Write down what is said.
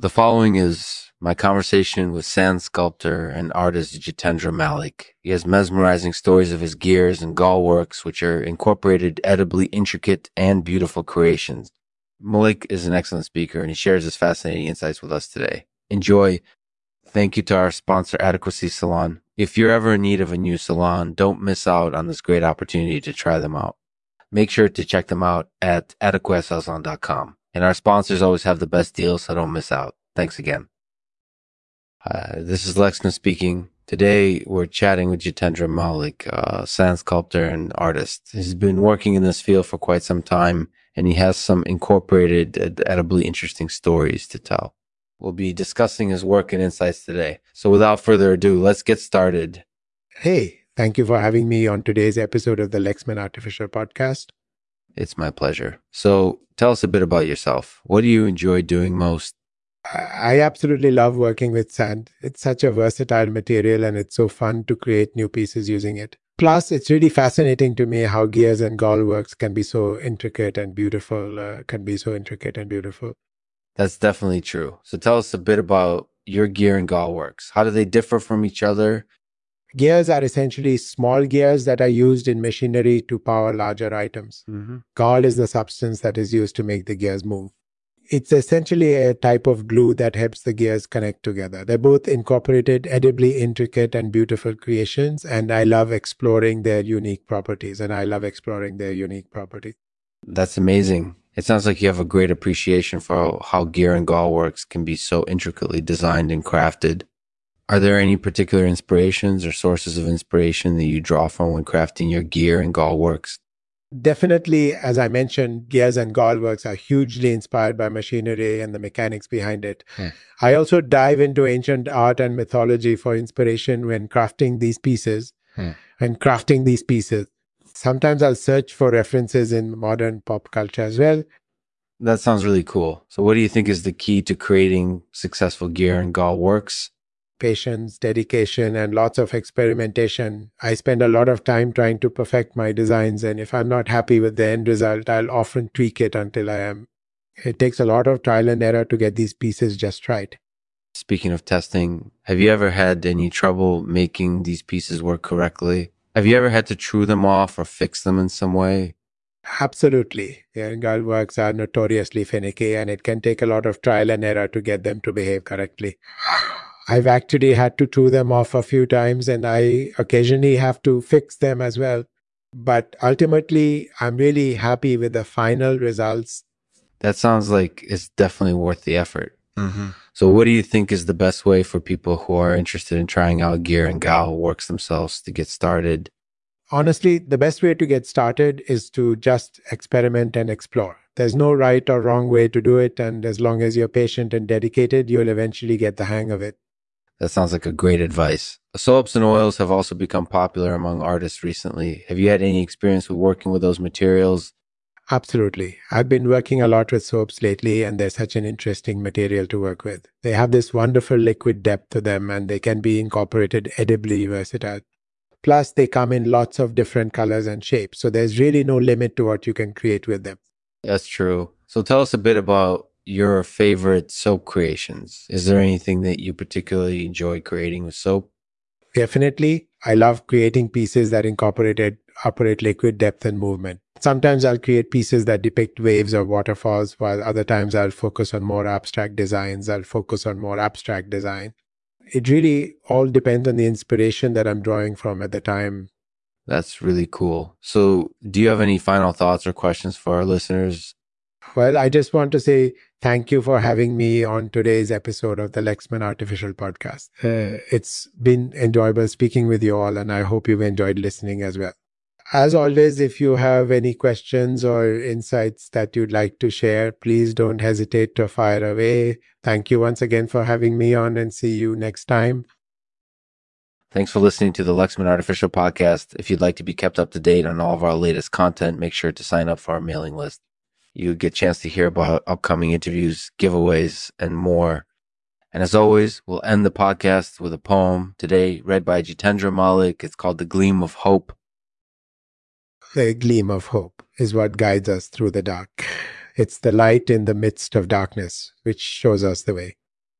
The following is my conversation with sand sculptor and artist Jitendra Malik. He has mesmerizing stories of his gears and gall works, which are incorporated edibly intricate and beautiful creations. Malik is an excellent speaker and he shares his fascinating insights with us today. Enjoy. Thank you to our sponsor, Adequacy Salon. If you're ever in need of a new salon, don't miss out on this great opportunity to try them out. Make sure to check them out at adequacysalon.com. And our sponsors always have the best deals, so don't miss out. Thanks again. Uh, this is Lexman speaking. Today we're chatting with Jitendra Malik, a sand sculptor and artist. He's been working in this field for quite some time, and he has some incorporated, edibly interesting stories to tell. We'll be discussing his work and insights today. So without further ado, let's get started. Hey, thank you for having me on today's episode of the Lexman Artificial Podcast. It's my pleasure. So tell us a bit about yourself. What do you enjoy doing most? I absolutely love working with sand. It's such a versatile material and it's so fun to create new pieces using it. Plus, it's really fascinating to me how gears and gall works can be so intricate and beautiful, uh, can be so intricate and beautiful. That's definitely true. So tell us a bit about your gear and gall works. How do they differ from each other? Gears are essentially small gears that are used in machinery to power larger items. Mm-hmm. Gall is the substance that is used to make the gears move. It's essentially a type of glue that helps the gears connect together. They're both incorporated, edibly intricate and beautiful creations, and I love exploring their unique properties, and I love exploring their unique properties. That's amazing. It sounds like you have a great appreciation for how gear and gall works can be so intricately designed and crafted. Are there any particular inspirations or sources of inspiration that you draw from when crafting your gear and gall works? Definitely, as I mentioned, gears and gall works are hugely inspired by machinery and the mechanics behind it. Hmm. I also dive into ancient art and mythology for inspiration when crafting these pieces. Hmm. And crafting these pieces. Sometimes I'll search for references in modern pop culture as well. That sounds really cool. So, what do you think is the key to creating successful gear and gall works? Patience, dedication, and lots of experimentation. I spend a lot of time trying to perfect my designs, and if I'm not happy with the end result, I'll often tweak it until I am. It takes a lot of trial and error to get these pieces just right. Speaking of testing, have you ever had any trouble making these pieces work correctly? Have you ever had to true them off or fix them in some way? Absolutely. Yeah, gall works are notoriously finicky, and it can take a lot of trial and error to get them to behave correctly. I've actually had to true them off a few times and I occasionally have to fix them as well. But ultimately, I'm really happy with the final results. That sounds like it's definitely worth the effort. Mm-hmm. So, what do you think is the best way for people who are interested in trying out gear and gall works themselves to get started? Honestly, the best way to get started is to just experiment and explore. There's no right or wrong way to do it. And as long as you're patient and dedicated, you'll eventually get the hang of it. That sounds like a great advice. Soaps and oils have also become popular among artists recently. Have you had any experience with working with those materials? Absolutely. I've been working a lot with soaps lately, and they're such an interesting material to work with. They have this wonderful liquid depth to them, and they can be incorporated edibly versatile. Plus, they come in lots of different colors and shapes, so there's really no limit to what you can create with them. That's true. So tell us a bit about your favorite soap creations? Is there anything that you particularly enjoy creating with soap? Definitely. I love creating pieces that incorporated operate liquid depth and movement. Sometimes I'll create pieces that depict waves or waterfalls, while other times I'll focus on more abstract designs. I'll focus on more abstract design. It really all depends on the inspiration that I'm drawing from at the time. That's really cool. So, do you have any final thoughts or questions for our listeners? Well, I just want to say Thank you for having me on today's episode of the Lexman Artificial Podcast. Uh, it's been enjoyable speaking with you all, and I hope you've enjoyed listening as well. As always, if you have any questions or insights that you'd like to share, please don't hesitate to fire away. Thank you once again for having me on, and see you next time. Thanks for listening to the Lexman Artificial Podcast. If you'd like to be kept up to date on all of our latest content, make sure to sign up for our mailing list. You get a chance to hear about upcoming interviews, giveaways, and more. And as always, we'll end the podcast with a poem today read by Jitendra Malik. It's called The Gleam of Hope. The gleam of hope is what guides us through the dark. It's the light in the midst of darkness which shows us the way.